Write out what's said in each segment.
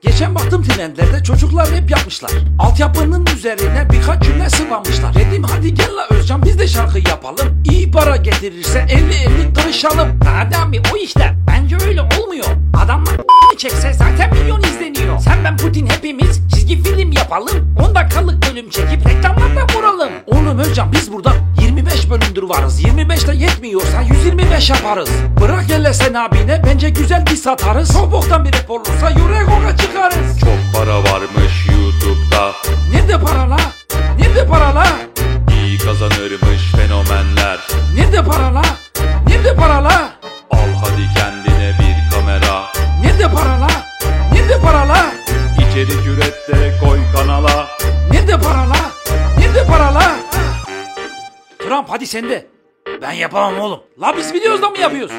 Geçen baktım trendlerde çocuklar rap yapmışlar. Altyapının üzerine birkaç cümle sıvamışlar. Dedim hadi gel la Özcan biz de şarkı yapalım. İyi para getirirse 50-50 kırışalım. Hadi abi o işler. Bence öyle olmuyor. Adamlar çekse zaten milyon izleniyor. Sen ben Putin hepimiz çizgi film yapalım. 10 dakikalık bölüm çekip reklamlarda vuralım. Oğlum Özcan biz burada 25 bölümdür varız. 25 de yetmiyorsa 125 yaparız. Bırak hele sen abine bence güzel bir satarız. Çok boktan bir rap olursa yürek oka çıkarız. Çok para varmış YouTube'da Nerede para la? Nerede para la? İyi kazanırmış fenomenler Nerede para la? Nerede para la? Al hadi kendine bir kamera Nerede para la? Nerede para la? İçerik üret de koy kanala Nerede para la? Nerede para la? Trump hadi sende. Ben yapamam oğlum. La biz biliyoruz da mı yapıyoruz?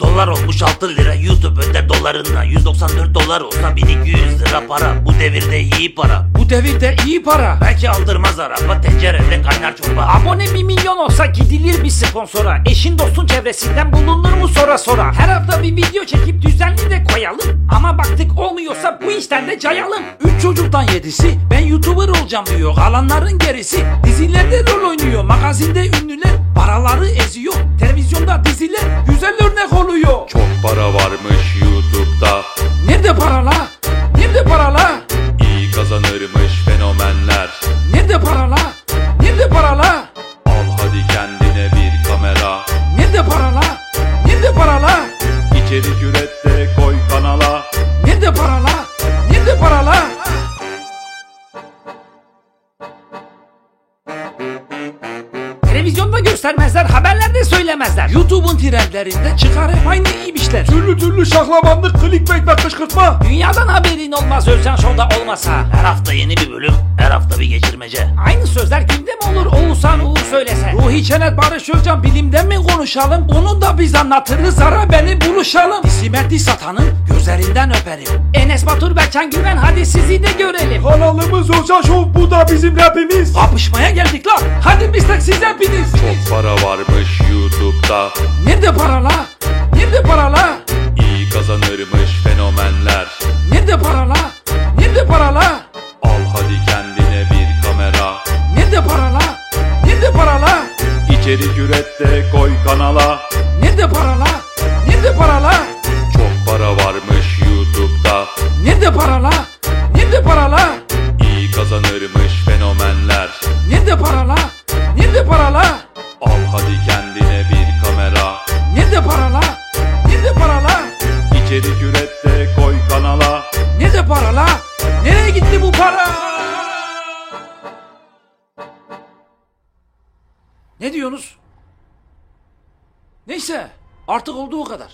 Dolar olmuş 6 lira YouTube öder dolarına 194 dolar olsa 1200 lira para Bu devirde iyi para Bu devirde iyi para. Belki aldırmaz araba tencerede kaynar çorba Abone bir milyon olsa gidilir bir sponsora. Eşin dostun çevresinden bulunur mu sonra sonra. Her hafta bir video çekip düzenli de koyalım. Ama baktık olmuyorsa bu işten de cayalım. Üç çocuktan yedisi ben YouTuber olacağım diyor. Kalanların gerisi dizilerde rol oynuyor. Magazinde ünlüler paraları eziyor. Televizyonda diziler güzel örnek oluyor. Çok para varmış YouTube'da Nerede para la? Nerede para la? İyi kazanırmış fenomenler Nerede para la? Nerede para la? Al hadi kendine bir kamera Nerede para la? Nerede para la? İçerik üret Televizyonda göstermezler, haberlerde söylemezler. YouTube'un trendlerinde çıkar hep aynı iyiymişler. Türlü türlü şaklabanlık, clickbait ve kışkırtma. Dünyadan haberin olmaz Özcan Show'da olmasa. Her hafta yeni bir bölüm her hafta bir geçirmece Aynı sözler kimde mi olur Oğuzhan Uğur söylese. Ruhi Çenet Barış Özcan bilimden mi konuşalım? Onu da biz anlatırız ara beni buluşalım. Simerti satanın gözlerinden öperim. Enes Batur Berçan Güven hadi sizi de görelim. Kanalımız Oca Show, bu da bizim rapimiz. Kapışmaya geldik la. Hadi biz tek siz hepiniz. Çok para varmış YouTube'da Nerede para la? Kanala Nerede para la? Nerede para la? Çok para varmış YouTube'da Nerede para la? Nerede para la? İyi kazanırmış fenomenler Nerede para la? Nerede para la? Al hadi kendine bir kamera Nerede para la? Nerede para la? İçerik üret de koy kanala Nerede para la? Nereye gitti bu para? Ne diyorsunuz? Neyse artık olduğu kadar.